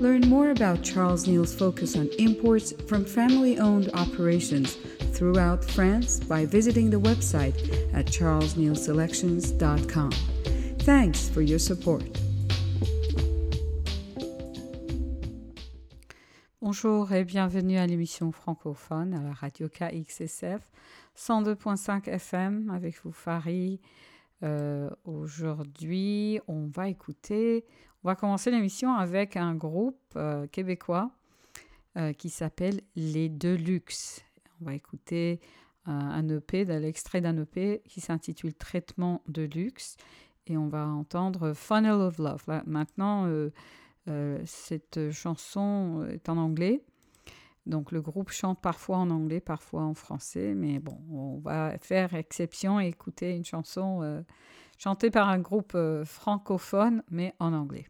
Learn more about Charles Neal's focus on imports from family owned operations throughout France by visiting the website at charlesnealselections.com. Thanks for your support. Bonjour et bienvenue à l'émission francophone à la radio KXSF 102.5 FM avec vous Farid. Euh, Aujourd'hui, on va écouter, on va commencer l'émission avec un groupe euh, québécois euh, qui s'appelle Les Deluxe. On va écouter euh, un EP, l'extrait d'un EP qui s'intitule Traitement de luxe et on va entendre Funnel of Love. Maintenant, cette chanson est en anglais. Donc le groupe chante parfois en anglais, parfois en français, mais bon, on va faire exception et écouter une chanson chantée par un groupe euh, francophone, mais en anglais.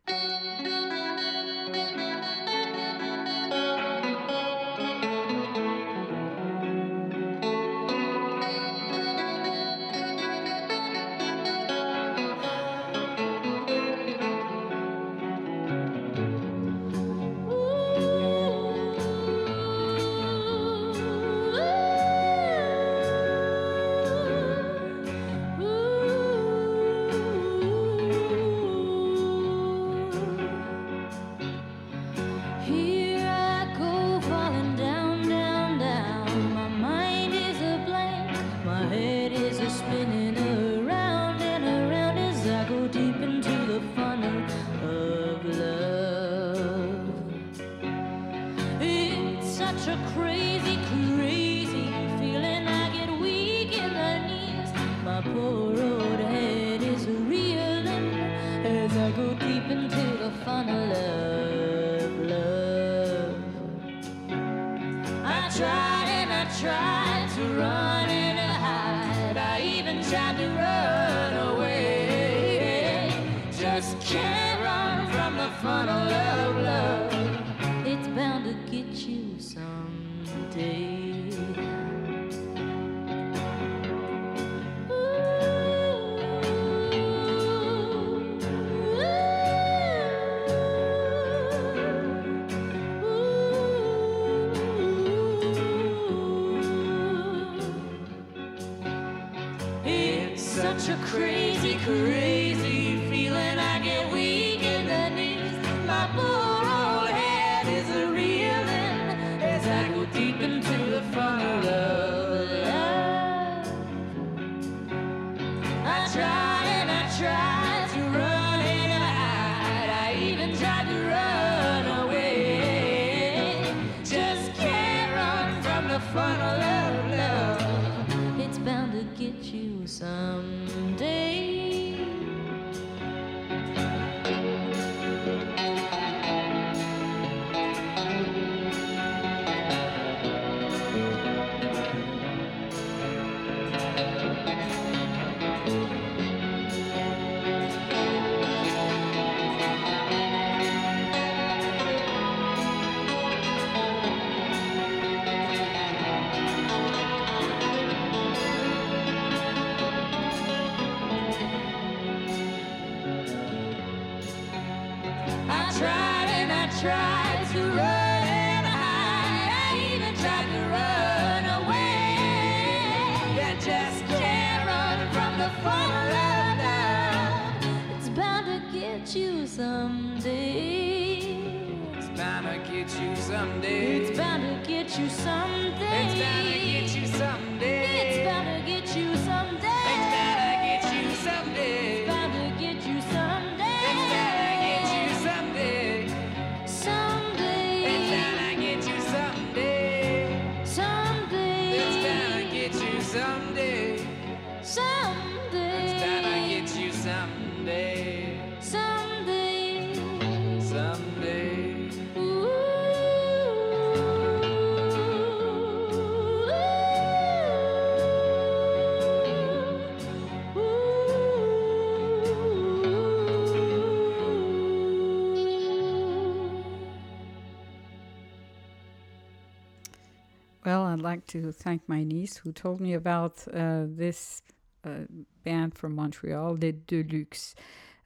Like to thank my niece who told me about uh, this uh, band from Montreal, Les Deluxe.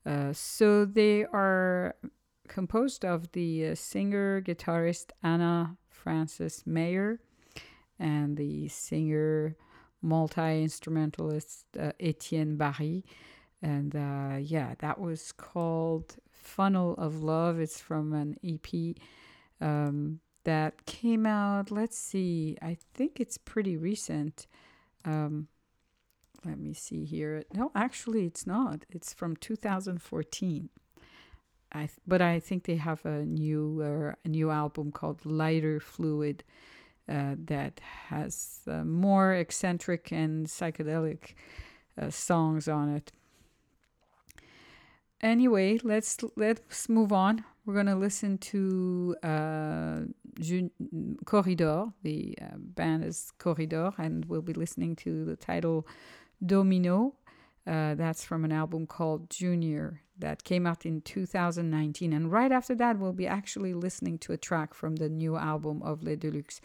Uh, so they are composed of the uh, singer guitarist Anna Francis Mayer and the singer multi instrumentalist uh, Etienne Barry. And uh, yeah, that was called Funnel of Love. It's from an EP um, that came out, let's see, I think it's pretty recent. Um, let me see here. No, actually, it's not. It's from 2014. I th- but I think they have a new uh, a new album called Lighter Fluid uh, that has uh, more eccentric and psychedelic uh, songs on it. Anyway, let's let's move on. We're gonna listen to Corridor. The uh, band is Corridor, and we'll be listening to the title Domino. Uh, that's from an album called Junior that came out in 2019. And right after that, we'll be actually listening to a track from the new album of Les Deluxe.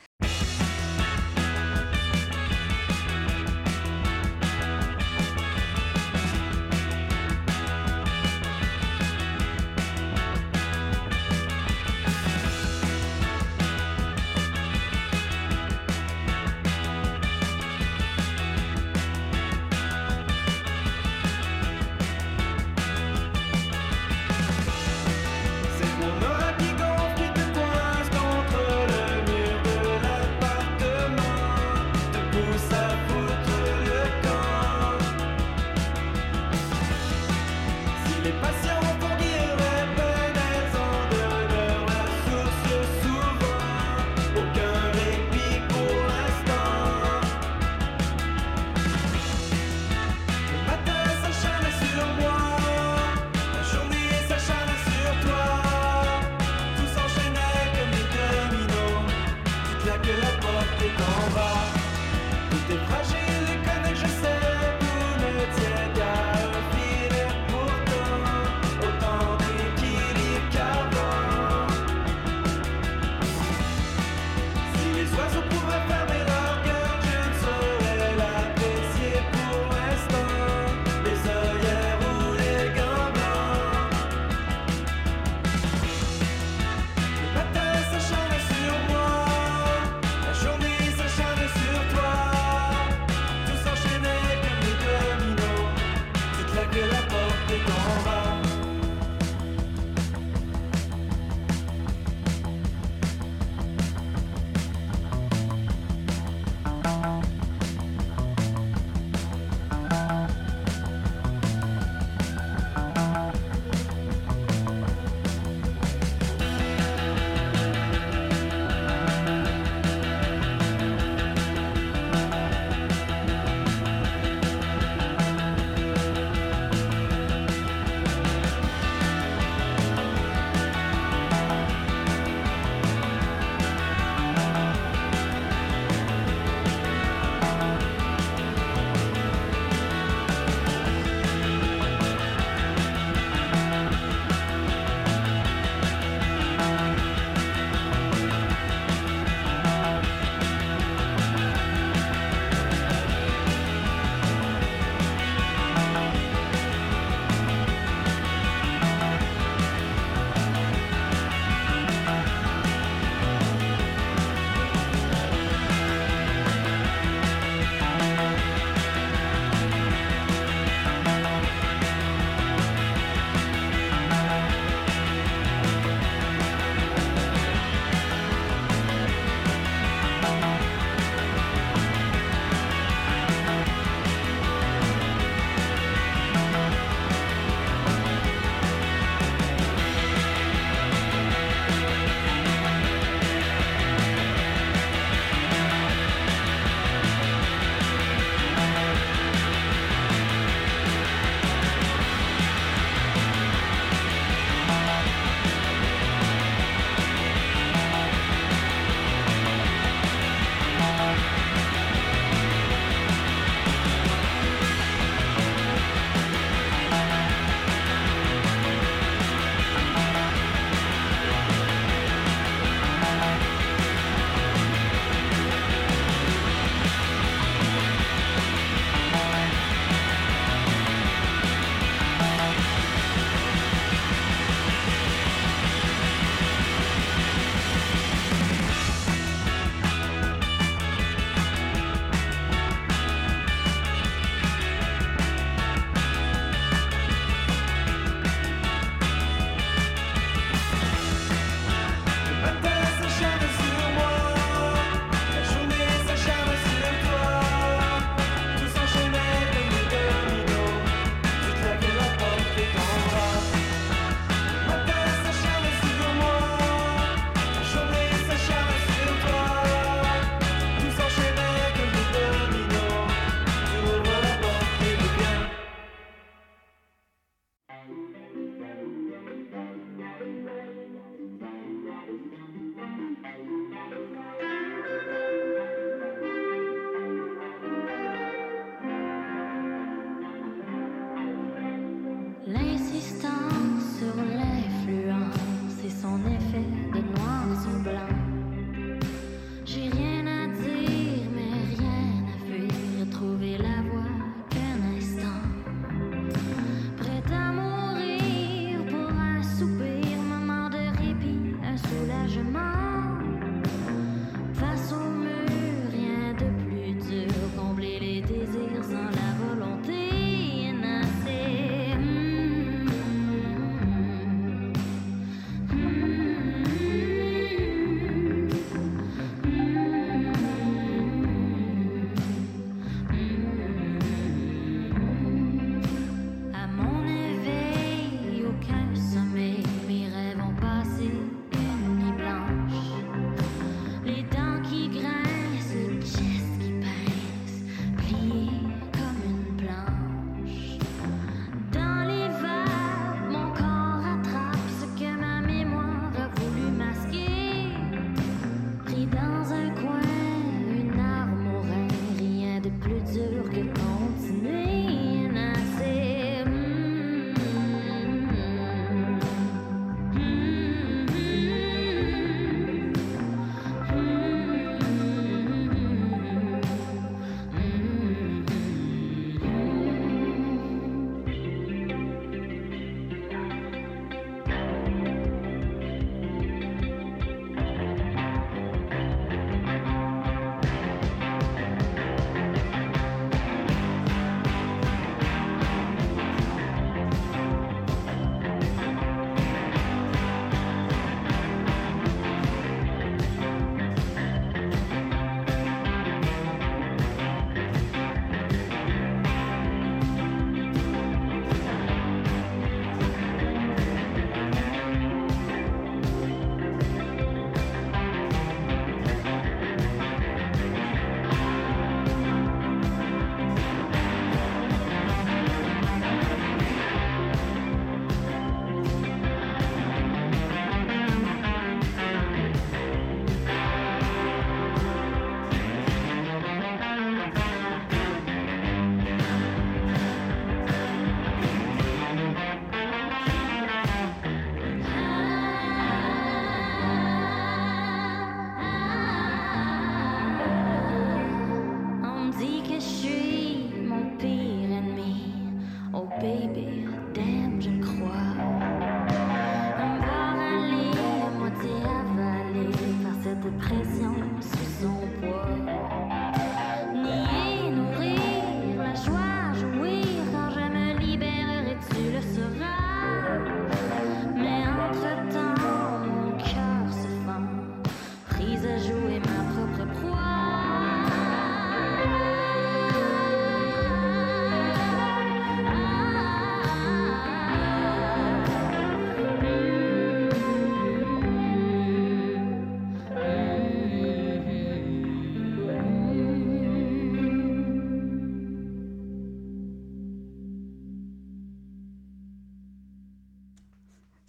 Est fragile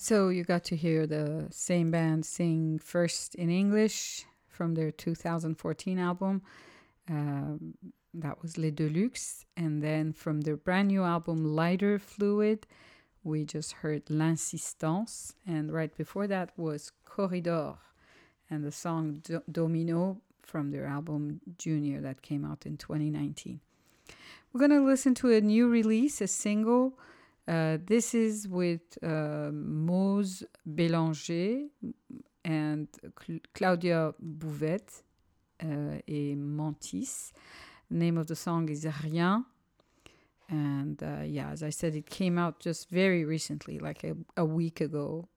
So you got to hear the same band sing first in English from their 2014 album. Um, that was Les Deluxe. And then from their brand new album, Lighter Fluid, we just heard L'Insistance. And right before that was Corridor and the song Do- Domino from their album Junior that came out in 2019. We're going to listen to a new release, a single. Uh, this is with uh, Mose Bélanger and Cl- Claudia Bouvet uh, et Mantis. Name of the song is Rien. And uh, yeah, as I said, it came out just very recently, like a, a week ago.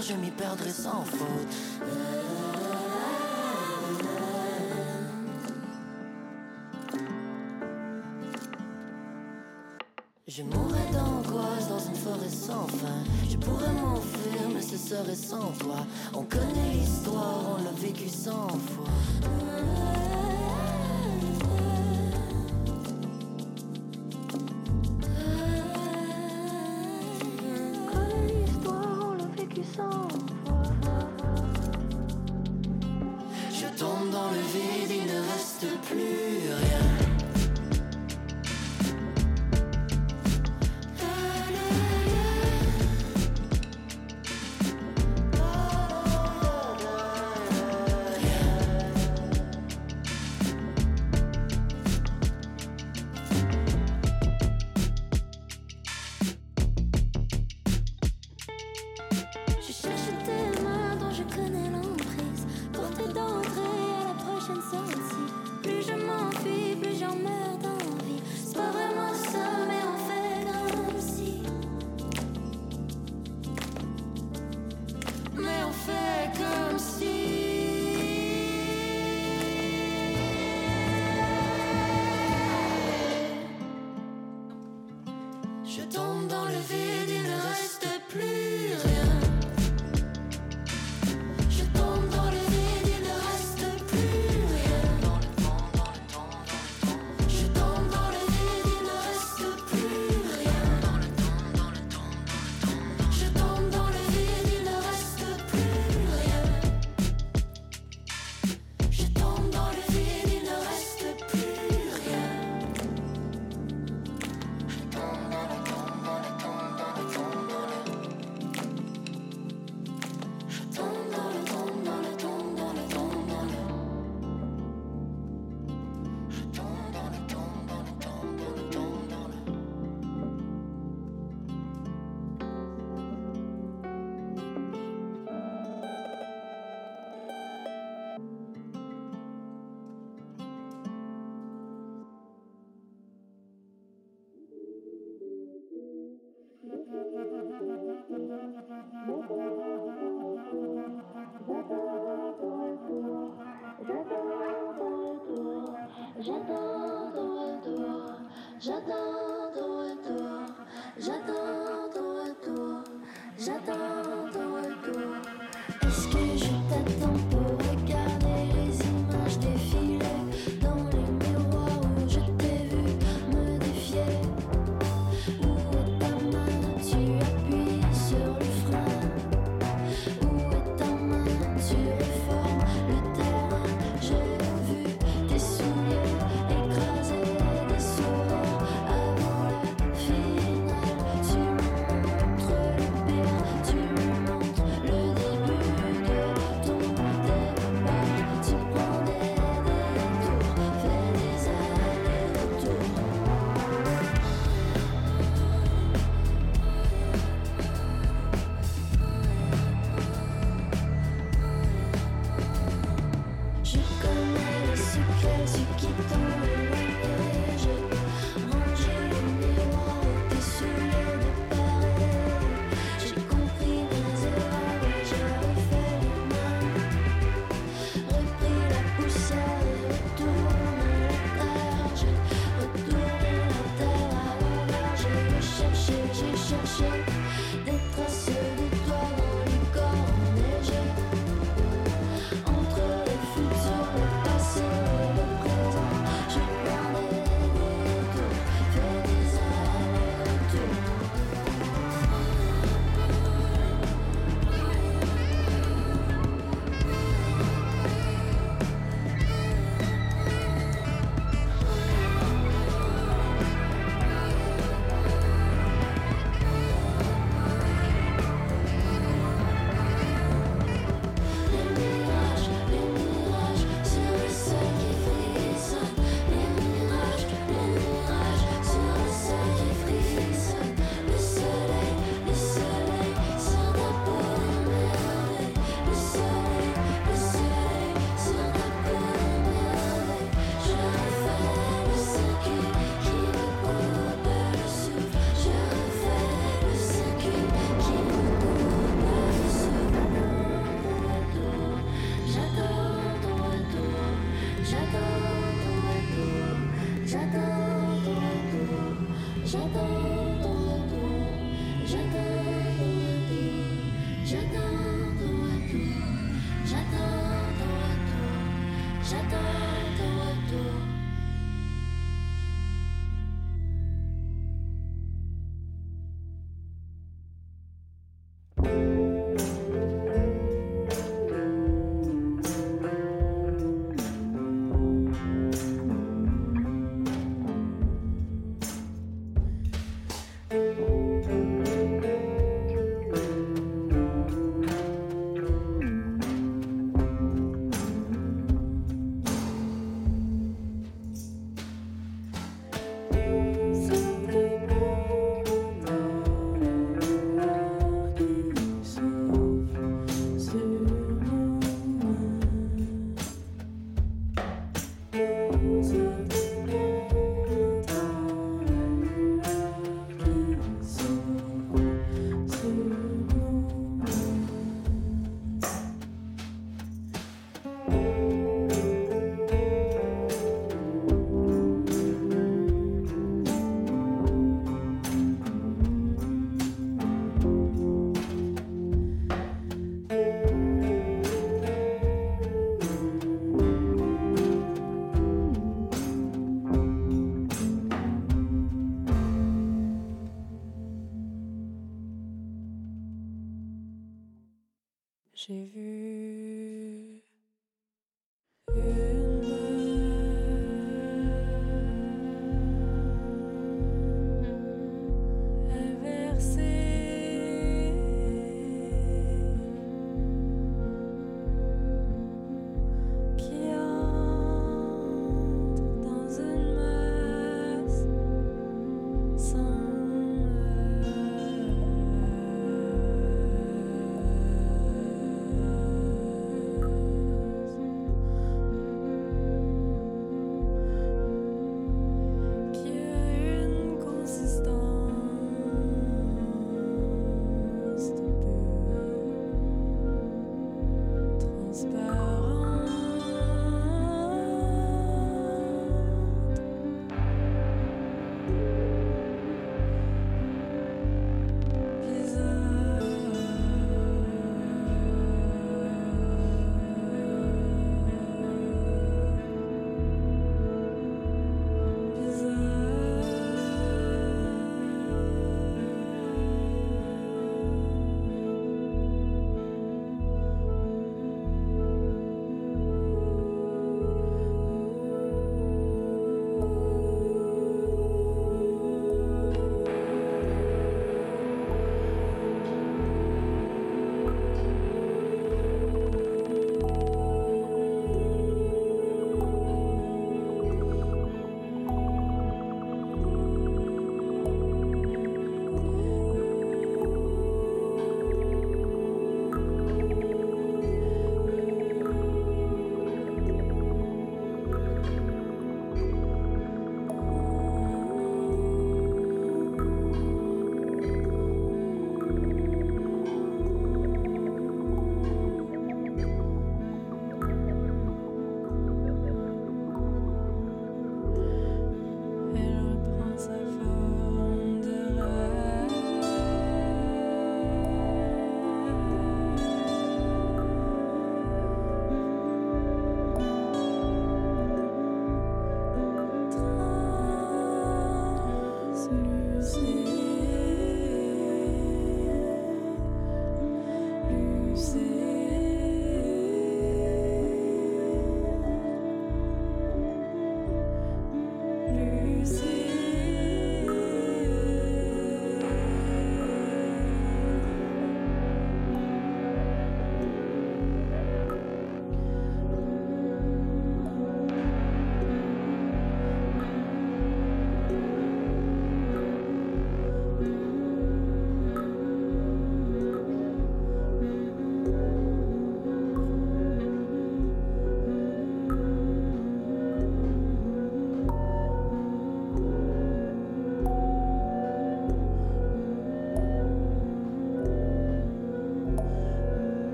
Je m'y perdrai sans faute. Je mourrais d'angoisse dans une forêt sans fin. Je pourrais m'enfuir, mais ce serait sans toi. On connaît l'histoire, on l'a vécu cent fois. j'attends ton retour. j'attends ton retour. j'attends.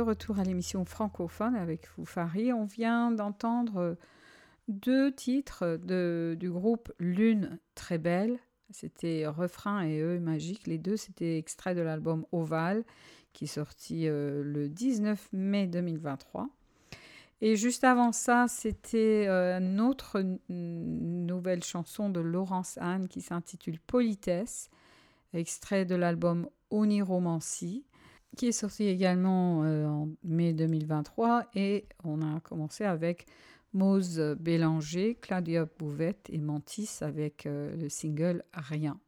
Retour à l'émission francophone avec vous, Fari. On vient d'entendre deux titres de- du groupe Lune très belle. C'était Refrain et Eux magique. Les deux, c'était extrait de l'album Oval qui est sorti euh, le 19 mai 2023. Et juste avant ça, c'était euh, une autre nouvelle chanson de Laurence Anne qui s'intitule Politesse, extrait de l'album Oniromancie, qui est sorti également euh, en mai 2023. Et on a commencé avec Mose Bélanger, Claudia Bouvette et Mantis avec euh, le single Rien.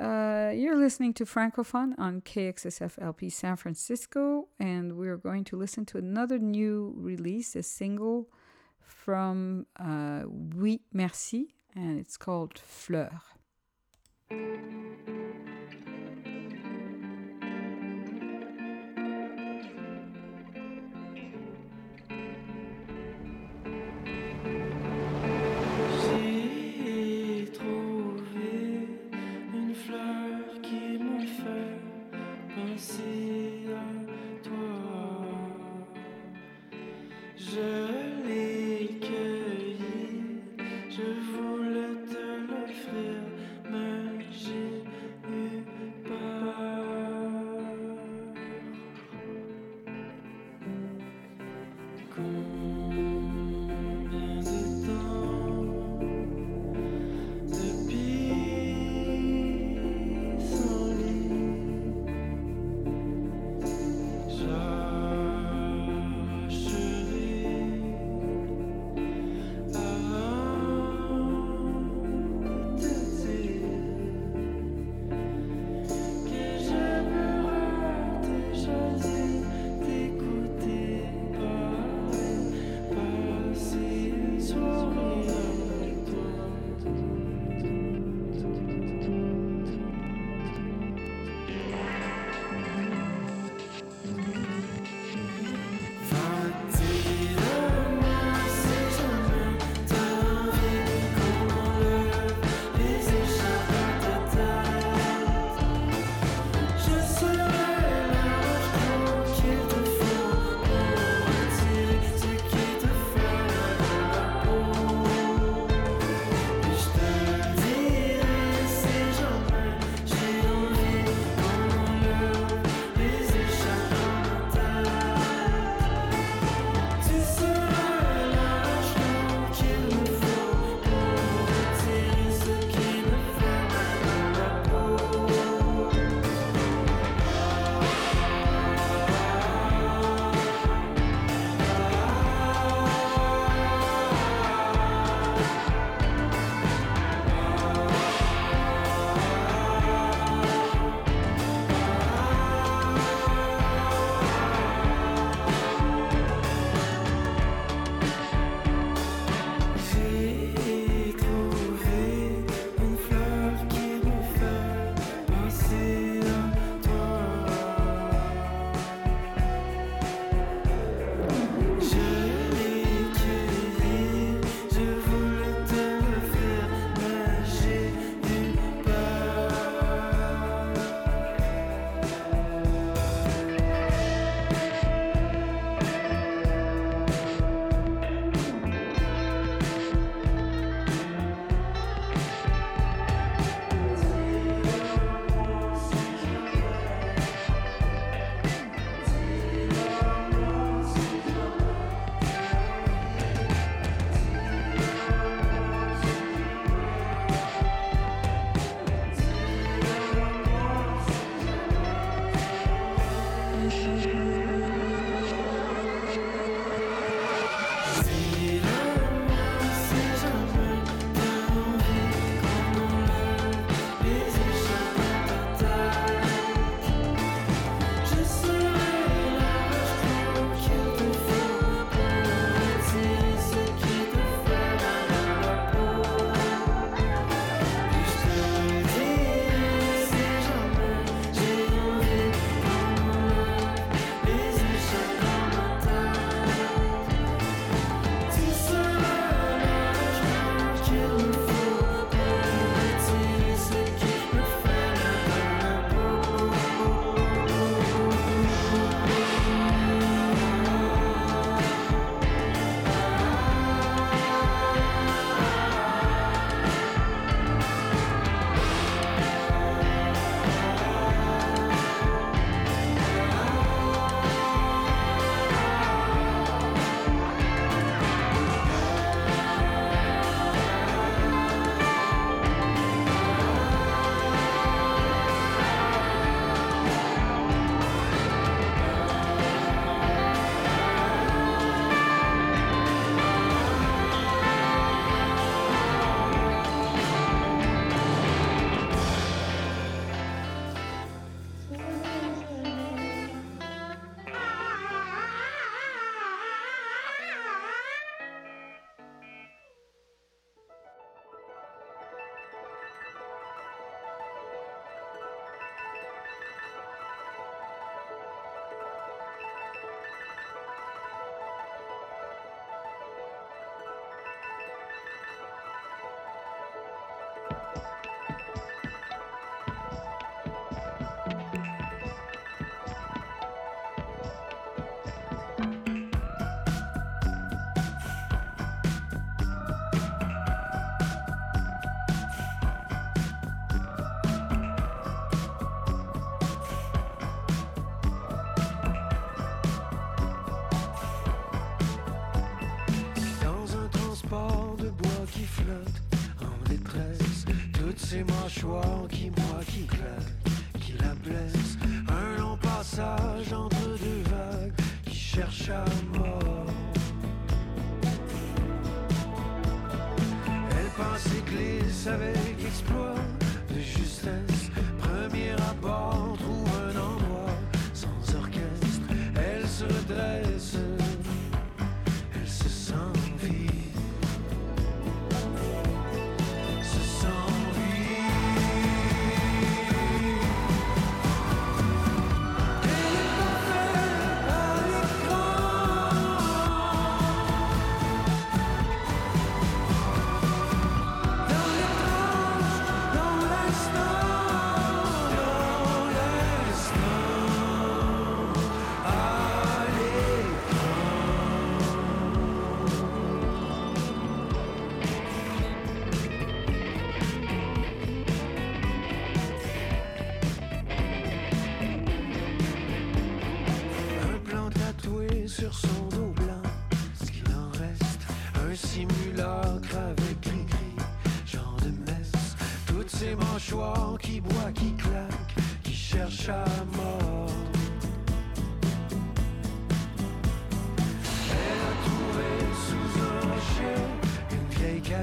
Uh, you're listening to Francophone on KXSF LP San Francisco, and we're going to listen to another new release, a single from uh, Oui Merci, and it's called Fleur.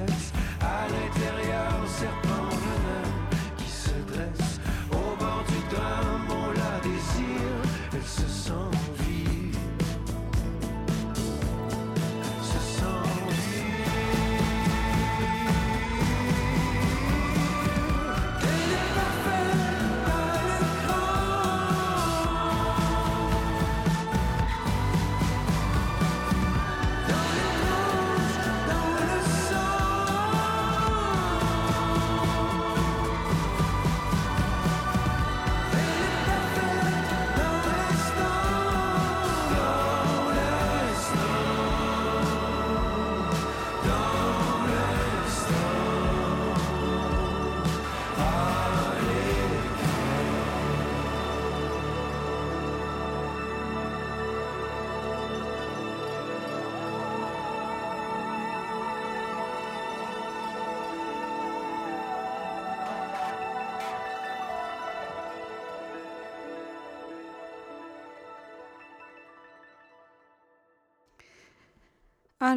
glass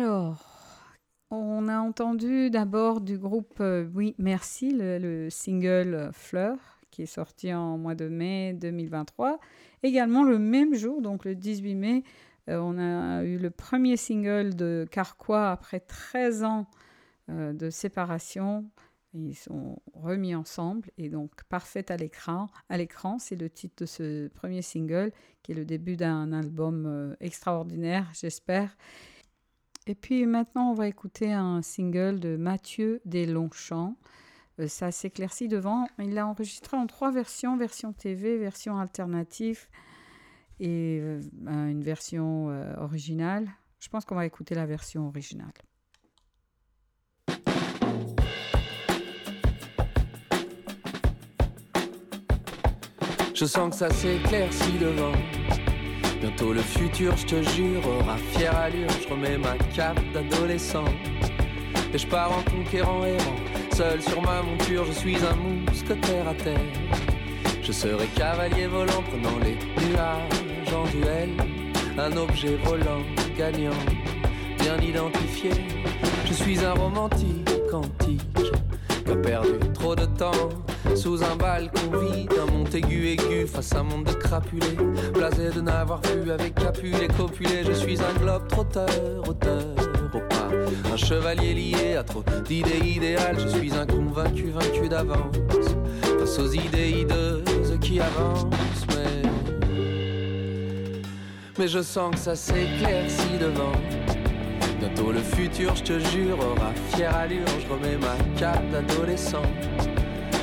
Alors, on a entendu d'abord du groupe euh, Oui Merci, le, le single Fleur, qui est sorti en mois de mai 2023. Également le même jour, donc le 18 mai, euh, on a eu le premier single de Carquois après 13 ans euh, de séparation. Ils sont remis ensemble et donc parfaite à l'écran. À l'écran, c'est le titre de ce premier single qui est le début d'un album extraordinaire, j'espère. Et puis maintenant, on va écouter un single de Mathieu Deslongchamps. Euh, ça s'éclaircit devant. Il l'a enregistré en trois versions version TV, version alternative et euh, une version euh, originale. Je pense qu'on va écouter la version originale. Je sens que ça s'éclaircit devant. Bientôt le futur, je te jure, aura fière allure. Je remets ma cape d'adolescent. Et je pars en conquérant errant. Seul sur ma monture, je suis un mousquetaire à terre. Je serai cavalier volant, prenant les nuages en duel. Un objet volant, gagnant, bien identifié. Je suis un romantique antique a perdu trop de temps sous un balcon vide, un Montaigu aigu face à un monde de crapulés. Blasé de n'avoir pu avec Capulet copuler, je suis un globe trotteur, auteur au pas. Un chevalier lié à trop d'idées idéales, je suis un convaincu vaincu d'avance. Face aux idées hideuses qui avancent, mais. Mais je sens que ça s'éclaircit devant. Bientôt le futur, je te jure, aura fière allure. Je remets ma cape d'adolescent.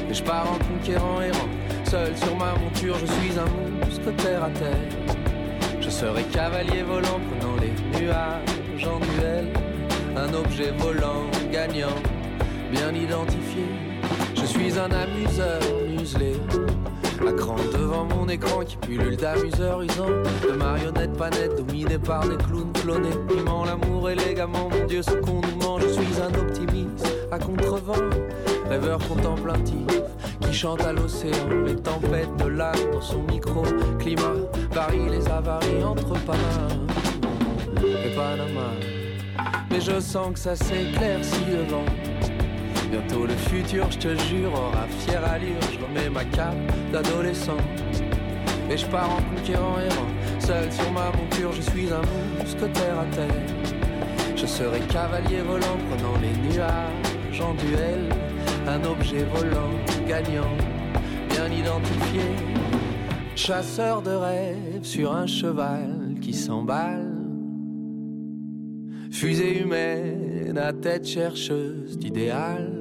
Et je pars en conquérant errant. Seul sur ma monture, je suis un monstre terre à terre. Je serai cavalier volant, prenant les nuages en duel. Un objet volant, gagnant, bien identifié. Je suis un amuseur muselé. À cran devant mon écran qui pullule d'amuseurs usants De marionnettes pas nettes dominées par des clowns clonés. Piment l'amour élégamment, mon dieu ce qu'on nous ment. Je suis un optimiste à contrevent. Rêveur contemplatif qui chante à l'océan. Les tempêtes de l'âme dans son micro. Climat, Paris, les avaries entre Panama et Panama. Mais je sens que ça s'éclaircit devant Bientôt le futur, je te jure, aura fière allure. Je remets ma cape d'adolescent. Et je pars en conquérant errant. Seul sur ma monture, je suis un monstre terre à terre. Je serai cavalier volant, prenant les nuages en duel. Un objet volant, gagnant, bien identifié. Chasseur de rêves sur un cheval qui s'emballe. Fusée humaine à tête chercheuse d'idéal.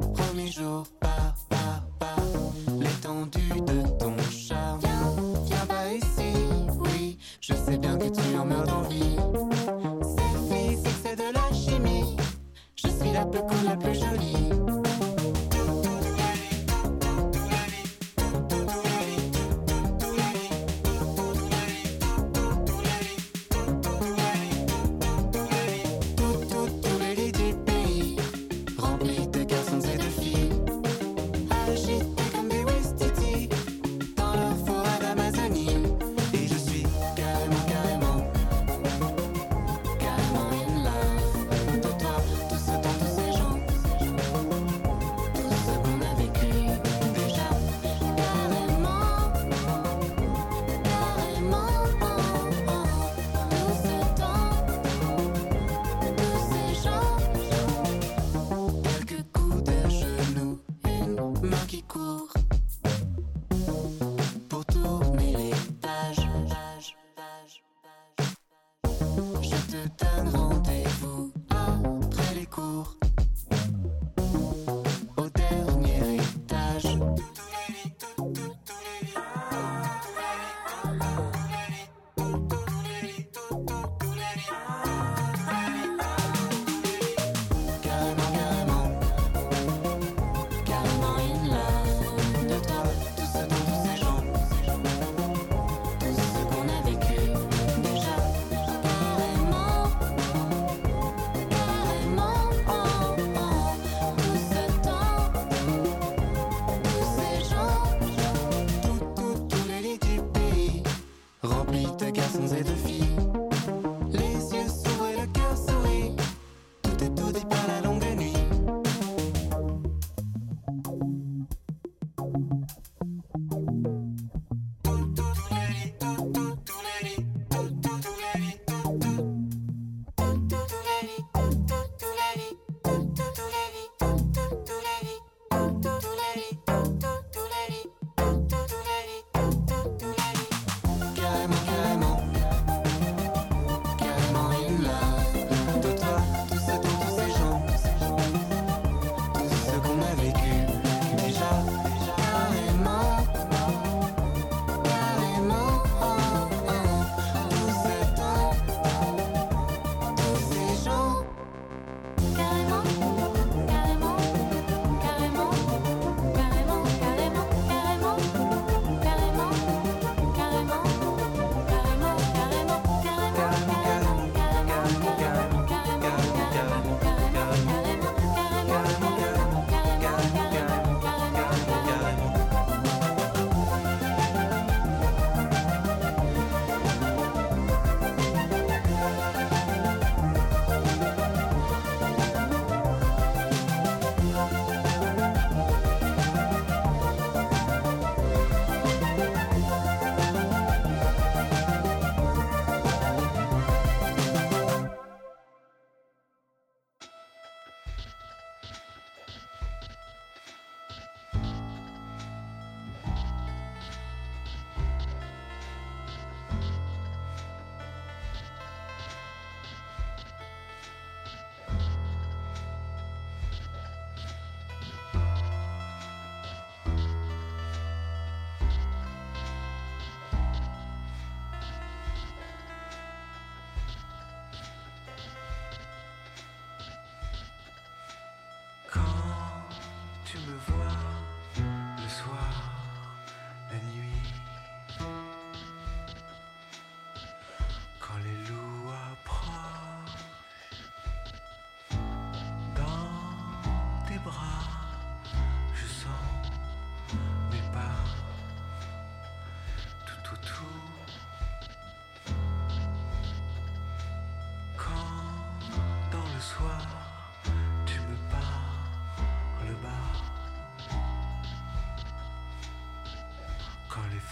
Premier jour. Par, par, par l'étendue de ton charme. Viens, viens pas ici. Oui, je sais bien que tu en meurs d'envie. C'est physique, c'est de la chimie. Je suis la plus cool, la plus jolie. with a few.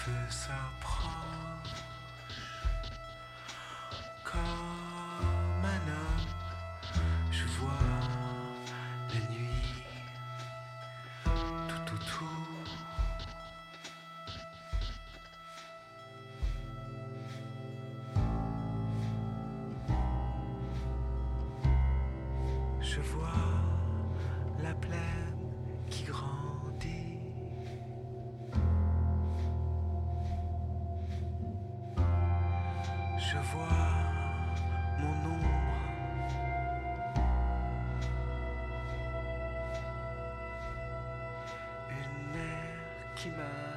Feu s'approche comme un homme. Je vois la nuit tout autour. Je vois la plaine Je vois mon ombre. Une mer qui m'attend.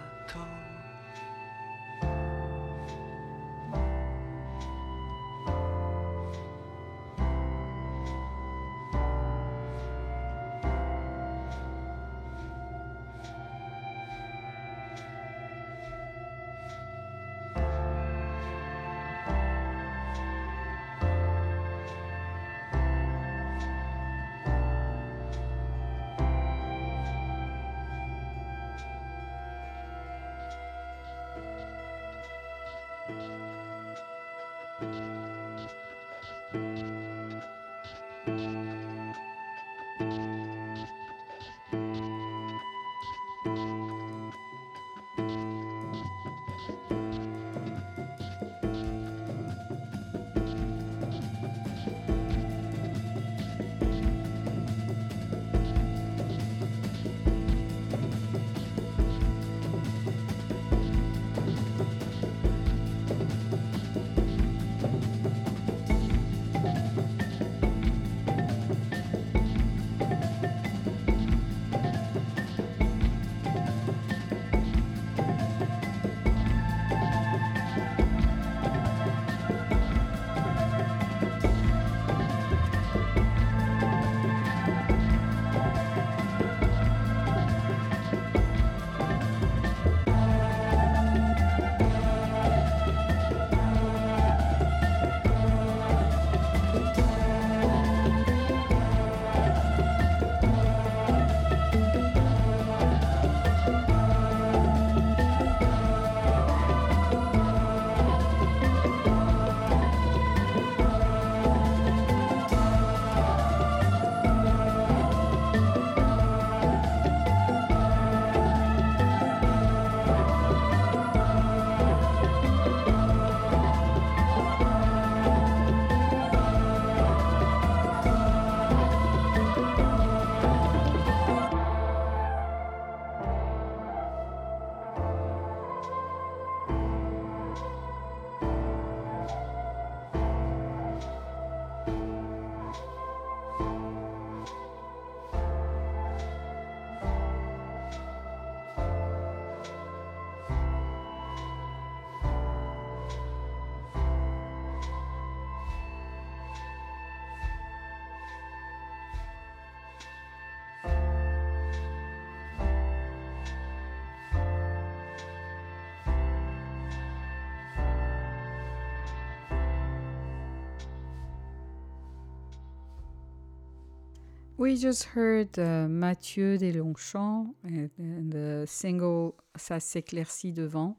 We just heard uh, Mathieu Deslongchamps and, and the single Ça s'éclaircit devant.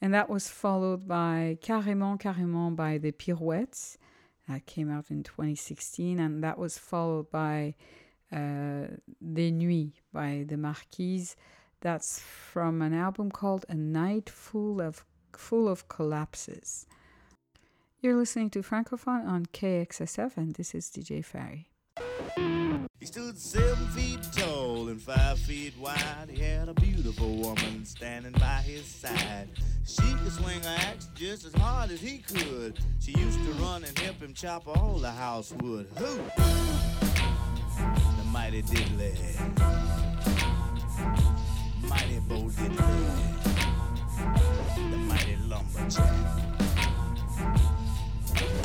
And that was followed by Carrément, Carrément by the Pirouettes. That came out in 2016. And that was followed by uh, Des Nuits by the Marquise. That's from an album called A Night Full of, Full of Collapses. You're listening to Francophone on KXSF, and this is DJ Ferry. He stood seven feet tall and five feet wide. He had a beautiful woman standing by his side. She could swing her axe just as hard as he could. She used to run and help him chop all the house wood. Who? The mighty diddley. Mighty Bo Diddley. The mighty lumberjack.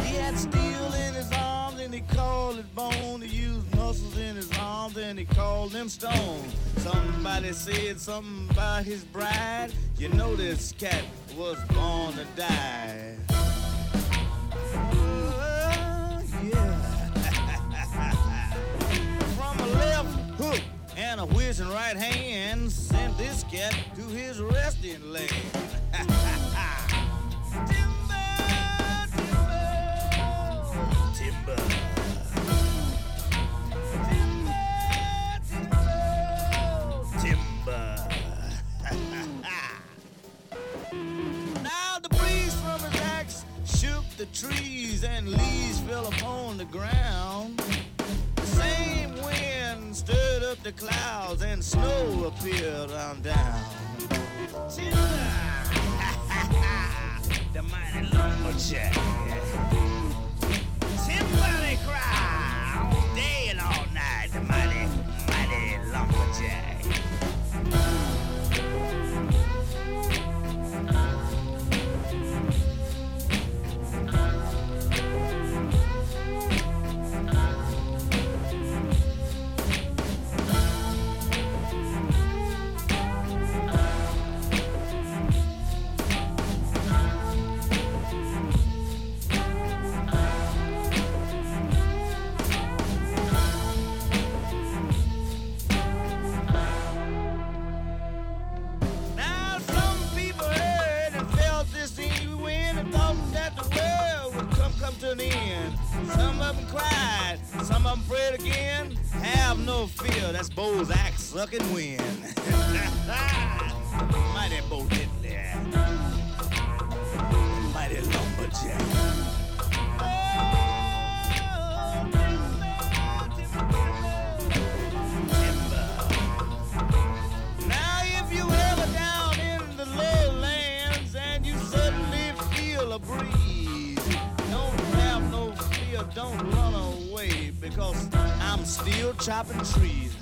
He had steel in his arms and he called it bone. He used muscles in his arms and he called them stone. Somebody said something about his bride. You know this cat was born to die. Oh, yeah. From a left hook and a whizzing right hand sent this cat to his resting land. Chopping trees,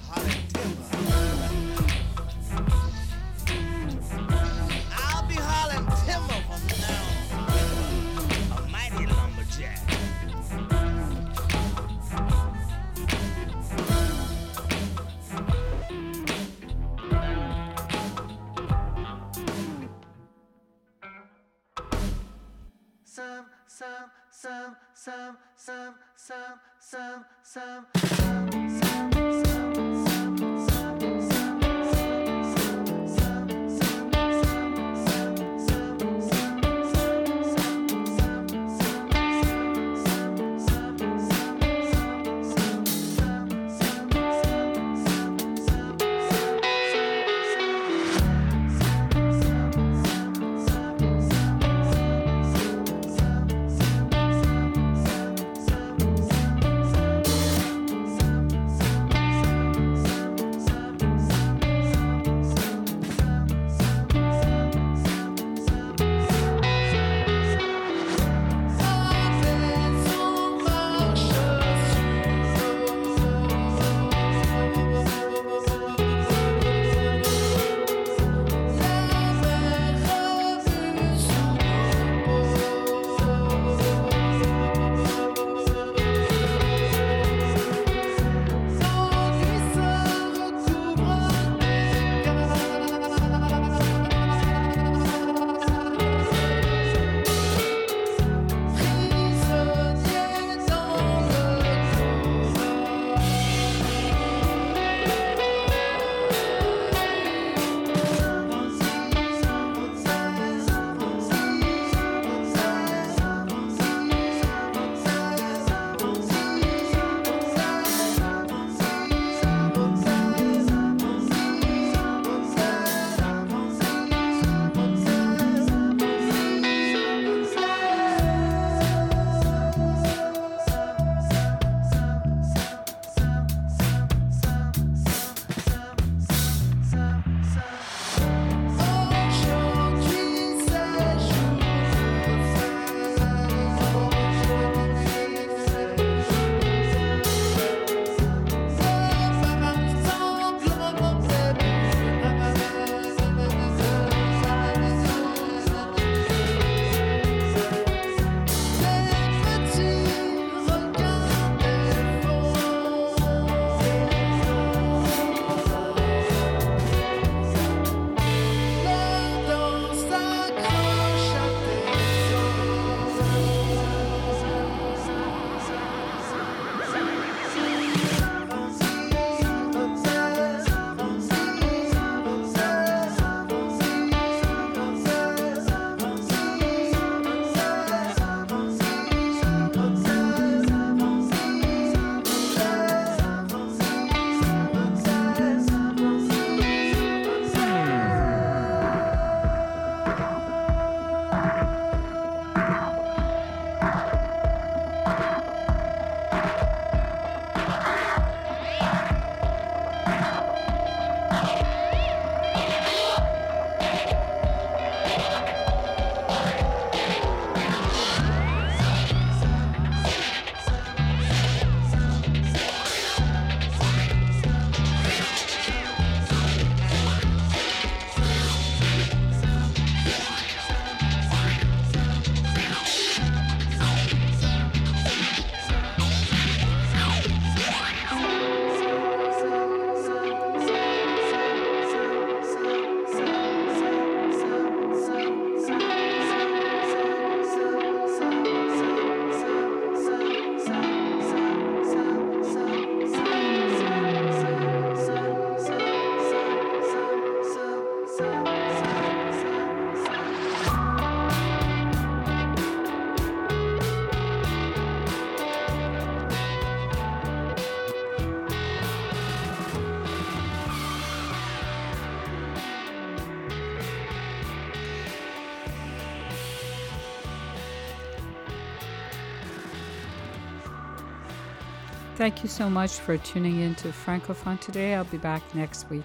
Thank you so much for tuning in to Francophone today. I'll be back next week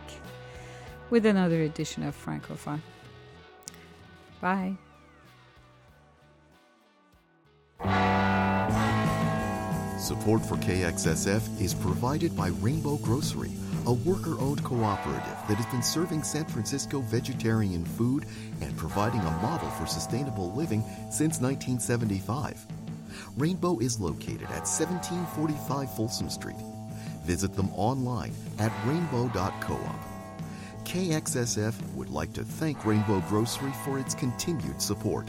with another edition of Francophone. Bye. Support for KXSF is provided by Rainbow Grocery, a worker owned cooperative that has been serving San Francisco vegetarian food and providing a model for sustainable living since 1975. Rainbow is located at 1745 Folsom Street. Visit them online at rainbow.coop. KXSF would like to thank Rainbow Grocery for its continued support.